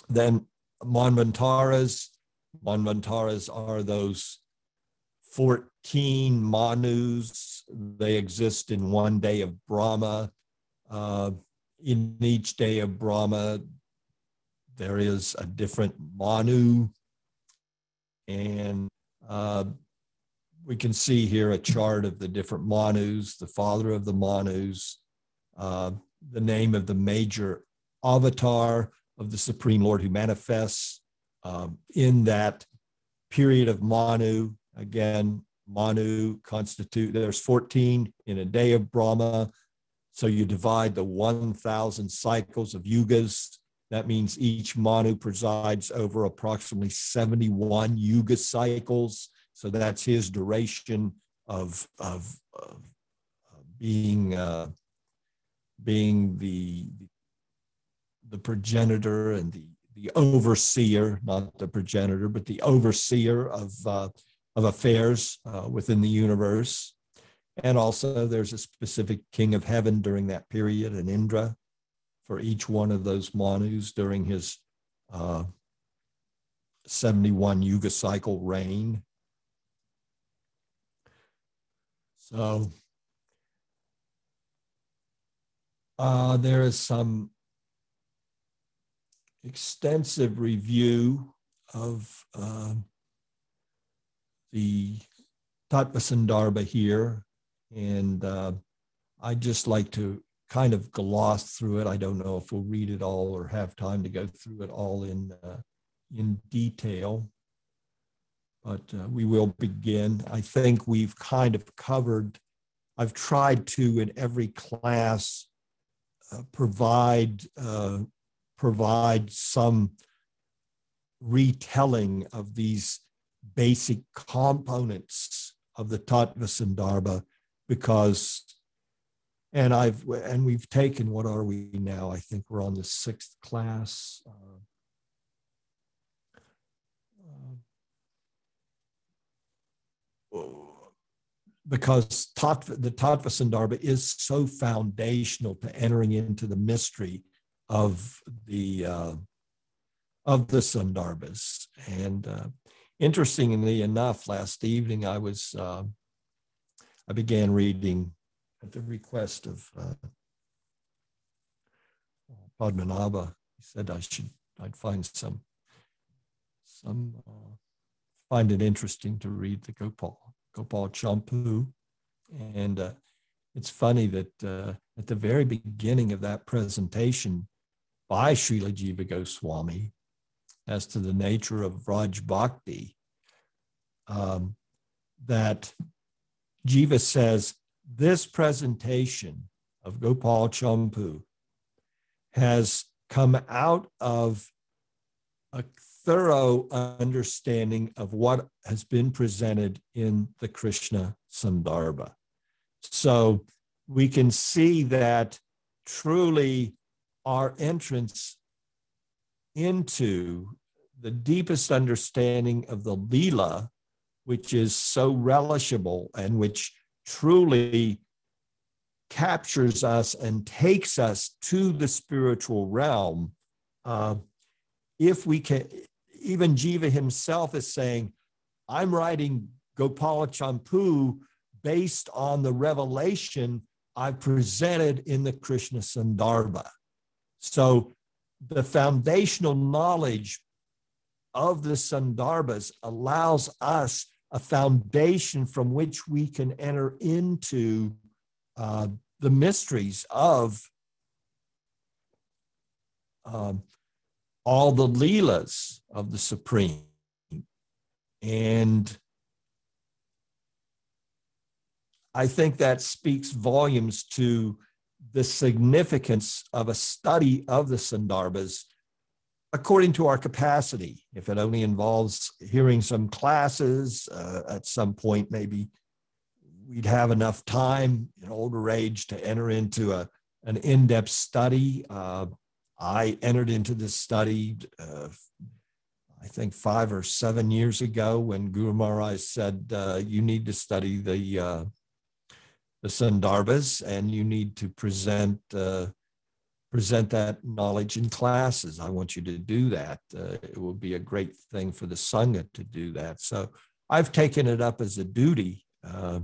then Manvantaras, Manvantaras are those 14 Manus. They exist in one day of Brahma. Uh, in each day of Brahma, there is a different Manu. And uh, we can see here a chart of the different Manus, the father of the Manus, uh, the name of the major avatar of the Supreme Lord who manifests um, in that period of Manu. Again, Manu constitute, there's 14 in a day of Brahma. So you divide the 1,000 cycles of yugas. That means each Manu presides over approximately 71 yuga cycles. So that's his duration of, of, of being, uh, being the, the progenitor and the, the overseer, not the progenitor, but the overseer of, uh, of affairs uh, within the universe. And also, there's a specific king of heaven during that period, an Indra, for each one of those Manus during his uh, 71 Yuga cycle reign. So, uh, there is some extensive review of uh, the Tattva Sandarbha here, and uh, I'd just like to kind of gloss through it. I don't know if we'll read it all or have time to go through it all in uh, in detail, but uh, we will begin. I think we've kind of covered. I've tried to in every class uh, provide uh, provide some retelling of these basic components of the Tattva Sandarbha because and I've and we've taken what are we now? I think we're on the sixth class. Uh, because tattva, the Tattva Sandarbha is so foundational to entering into the mystery of the uh, of the Sandarbhas. And uh, interestingly enough, last evening I was uh, I began reading at the request of uh, Padmanabha. He said I should I'd find some some uh, find it interesting to read the Gopal Gopal Champu, and uh, it's funny that uh, at the very beginning of that presentation by Srila Jiva Goswami as to the nature of Raj Bhakti, um, that Jiva says this presentation of Gopal Champu has come out of a thorough understanding of what has been presented in the Krishna Sandarbha. So we can see that truly our entrance into the deepest understanding of the Leela, which is so relishable and which truly captures us and takes us to the spiritual realm. Uh, if we can, even Jiva himself is saying, I'm writing Gopala Champu based on the revelation I presented in the Krishna Sandarbha. So the foundational knowledge of the Sandarbhas allows us a foundation from which we can enter into uh, the mysteries of um, all the Leelas of the Supreme. And I think that speaks volumes to the significance of a study of the Sandarbhas according to our capacity. If it only involves hearing some classes uh, at some point, maybe we'd have enough time in older age to enter into a, an in depth study. Uh, I entered into this study, uh, I think five or seven years ago, when Guru Maharaj said, uh, You need to study the uh, the Sandarbhas and you need to present uh, present that knowledge in classes. I want you to do that. Uh, it will be a great thing for the Sangha to do that. So I've taken it up as a duty uh,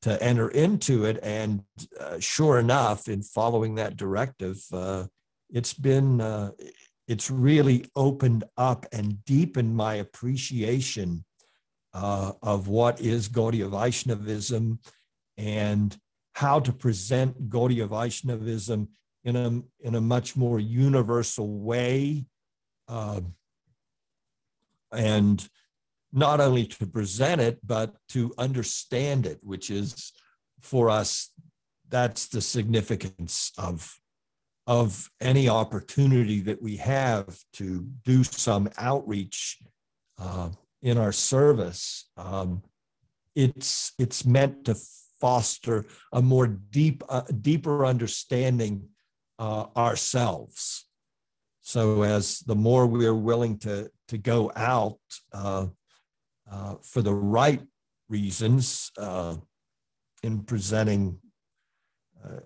to enter into it. And uh, sure enough, in following that directive, uh, it's been, uh, it's really opened up and deepened my appreciation of what is Gaudiya Vaishnavism and how to present Gaudiya Vaishnavism in a, in a much more universal way. Uh, and not only to present it, but to understand it, which is for us, that's the significance of, of any opportunity that we have to do some outreach uh, in our service. Um, it's, it's meant to foster a more deep, uh, deeper understanding uh, ourselves. So as the more we are willing to, to go out uh, uh, for the right reasons uh, in presenting uh,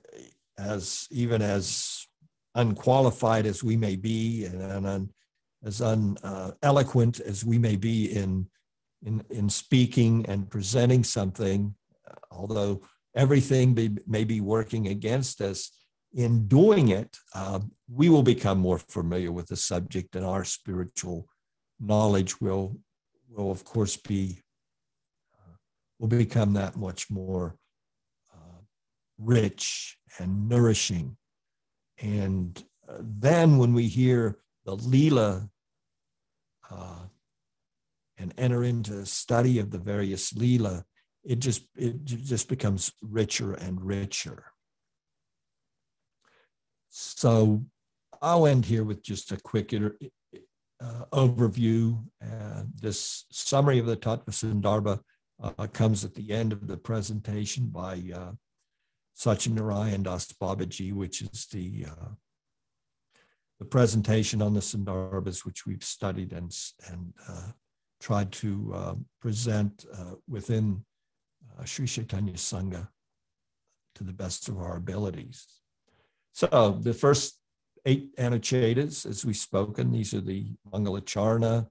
as even as unqualified as we may be and, and un, as uneloquent as we may be in, in, in speaking and presenting something, although everything be, may be working against us, in doing it, uh, we will become more familiar with the subject, and our spiritual knowledge will, will of course, be uh, will become that much more uh, rich and nourishing. And uh, then, when we hear the Leela uh, and enter into the study of the various Leela, it just it just becomes richer and richer. So I'll end here with just a quick uh, overview. Uh, this summary of the Tattva Sandarbha uh, comes at the end of the presentation by uh, Narayan Das Babaji, which is the uh, the presentation on the Sandarbhas, which we've studied and, and uh, tried to uh, present within uh, Sri Chaitanya Sangha to the best of our abilities. So the first eight Anucchedas, as we've spoken, these are the Mangalacharna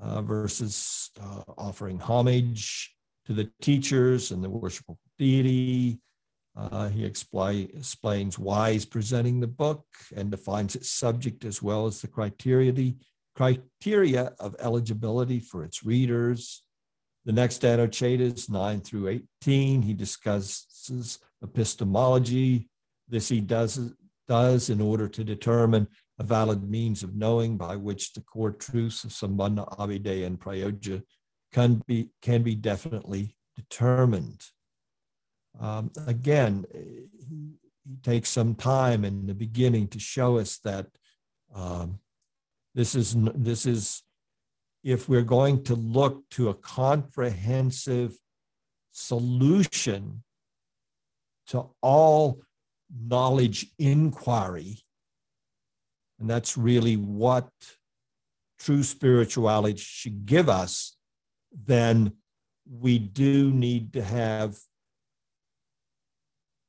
uh, verses uh, offering homage to the teachers and the worshipful deity. Uh, he expli- explains why he's presenting the book and defines its subject as well as the criteria, the criteria of eligibility for its readers. The next Anucchedas, 9 through 18, he discusses epistemology, this he does, does in order to determine a valid means of knowing by which the core truths of Sambandha, Abhideya, and Prayoja can be, can be definitely determined. Um, again, he, he, takes some time in the beginning to show us that um, this is this is if we're going to look to a comprehensive solution to all knowledge inquiry. And that's really what true spirituality should give us. Then we do need to have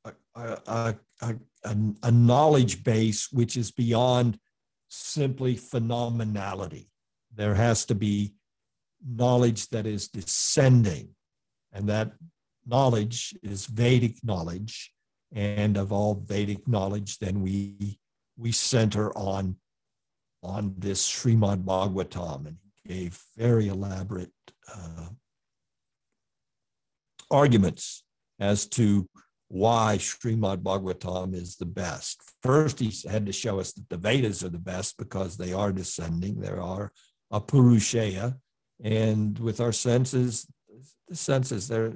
a, a, a, a knowledge base which is beyond simply phenomenality. There has to be knowledge that is descending, and that knowledge is Vedic knowledge. And of all Vedic knowledge, then we we center on on this Srimad Bhagavatam, and he gave very elaborate uh, arguments as to why Srimad Bhagavatam is the best. First, he had to show us that the Vedas are the best because they are descending. There are Apaurusheya, and with our senses, the senses they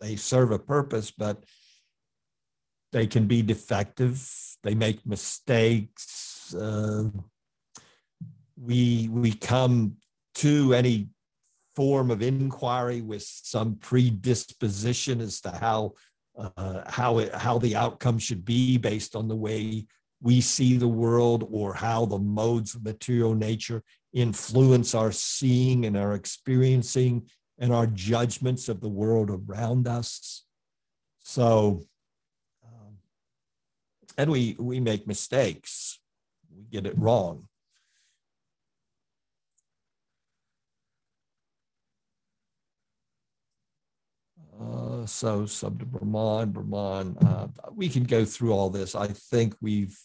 they serve a purpose, but they can be defective. They make mistakes. Uh, we we come to any form of inquiry with some predisposition as to how uh, how it, how the outcome should be based on the way we see the world or how the modes of material nature influence our seeing and our experiencing and our judgments of the world around us. So, um, and we we make mistakes, we get it wrong. Uh, so sub to Brahman, Brahman. Uh, we can go through all this. I think we've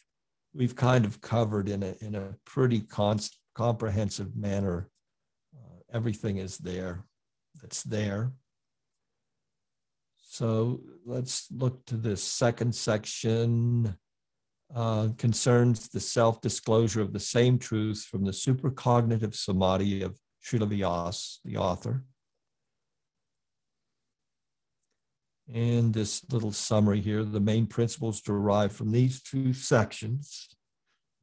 we've kind of covered in a in a pretty cons- comprehensive manner. Uh, everything is there. That's there. So let's look to this second section. Uh, concerns the self disclosure of the same truth from the supercognitive samadhi of Srila Vyas, the author. And this little summary here, the main principles derived from these two sections.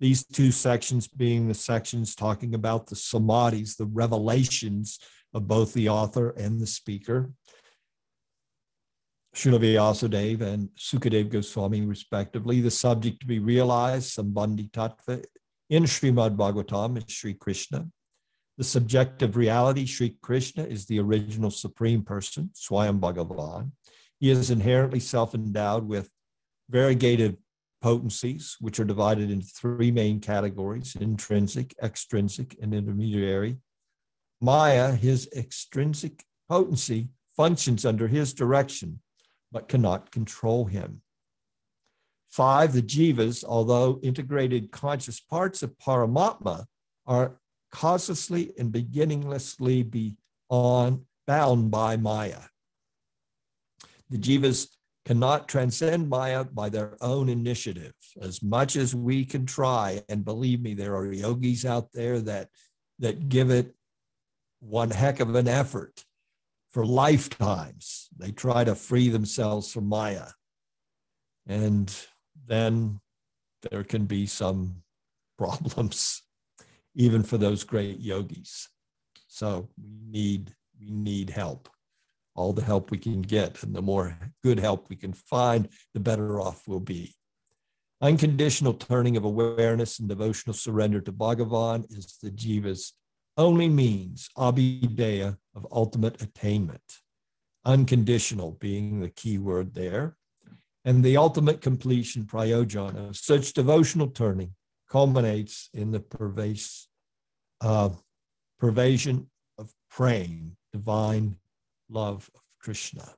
These two sections being the sections talking about the samadhis, the revelations of both the author and the speaker. Srila Vyasadeva and Sukadev Goswami, respectively. The subject to be realized, Sambandha Tattva, in Srimad Bhagavatam is Sri Krishna. The subjective reality, Sri Krishna, is the original supreme person, Swayam Bhagavan. He is inherently self endowed with variegated potencies, which are divided into three main categories intrinsic, extrinsic, and intermediary. Maya, his extrinsic potency, functions under his direction, but cannot control him. Five, the jivas, although integrated conscious parts of Paramatma, are causelessly and beginninglessly beyond, bound by Maya. The jivas cannot transcend Maya by their own initiative. As much as we can try, and believe me, there are yogis out there that, that give it one heck of an effort for lifetimes. They try to free themselves from Maya. And then there can be some problems, even for those great yogis. So we need we need help all the help we can get. And the more good help we can find, the better off we'll be. Unconditional turning of awareness and devotional surrender to Bhagavan is the jiva's only means, abhideya, of ultimate attainment. Unconditional being the key word there. And the ultimate completion, prayojana, of such devotional turning culminates in the uh, pervasion of praying divine love of Krishna.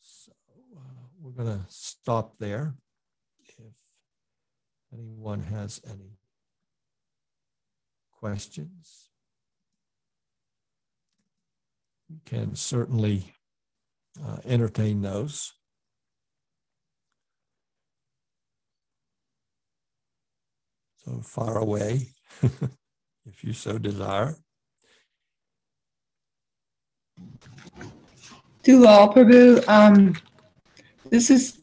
So uh, we're going to stop there. If anyone has any questions, we can certainly uh, entertain those. So far away, if you so desire. Dulal Prabhu, um, this is,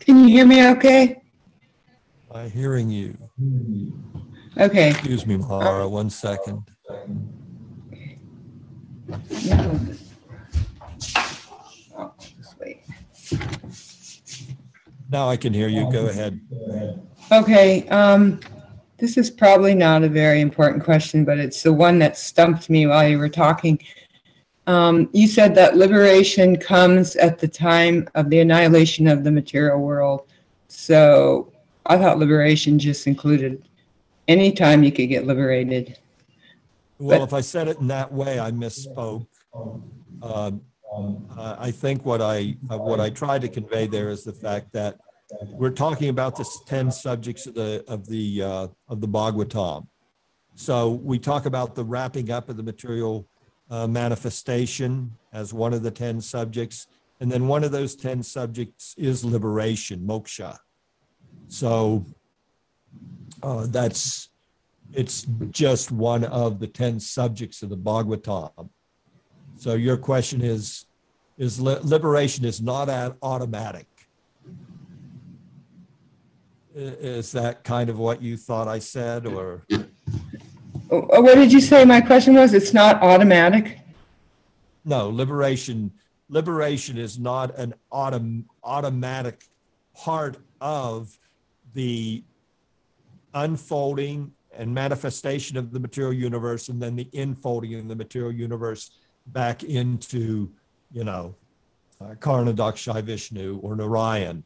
can you hear me okay? I'm hearing you. Okay. Excuse me, Mahara, one second. No. Oh, just wait. Now I can hear you. Go ahead. Okay, um, this is probably not a very important question, but it's the one that stumped me while you were talking. Um, you said that liberation comes at the time of the annihilation of the material world. So I thought liberation just included any time you could get liberated. Well, But- if I said it in that way, I misspoke. Um, uh, I think what I, what I tried to convey there is the fact that we're talking about the 10 subjects of the, of the, uh, of the Bhagavatam. So we talk about the wrapping up of the material uh, manifestation as one of the 10 subjects. And then one of those 10 subjects is liberation, moksha. So uh, that's, it's just one of the 10 subjects of the Bhagavatam. So your question is, is li- liberation is not at automatic. Is that kind of what you thought I said or? Uh, What did you say my question was? It's not automatic? No, liberation, liberation is not an autom- automatic part of the unfolding and manifestation of the material universe and then the infolding of the material universe back into, you know, uh, Karanodakashayi Vishnu or Narayan.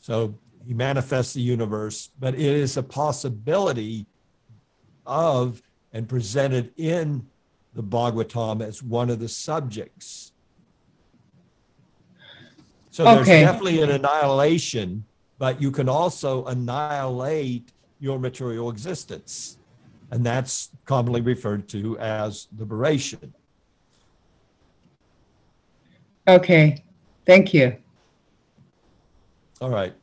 So he manifests the universe, but it is a possibility of and presented in the Bhagavatam as one of the subjects. So there's definitely an annihilation, but you can also annihilate your material existence. And that's commonly referred to as liberation. Okay, thank you. All right.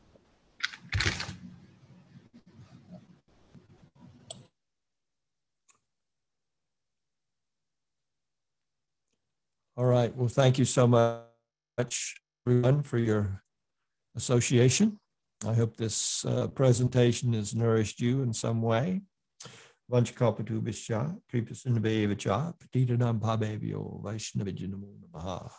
All right. Well, thank you so much, everyone, for your association. I hope this uh, presentation has nourished you in some way. Vanchakapatubhischa, kripasinabhevacha, patitanam pabevyo, vaishnavijinamo namaha.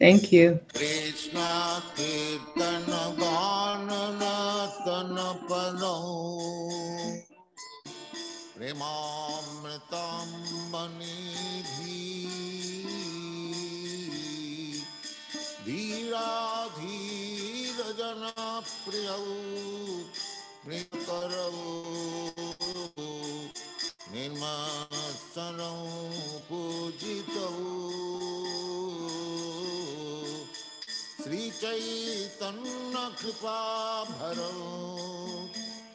Thank you. Krishna Kirtana Ganana Tana प्रेमामृताम्बनिधि धीराधीरजनप्रियौ प्रियकरौ निर्मत्सरौ पूजितौ। श्रीचैतन्यकृपाभरौ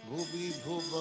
भुवि भुव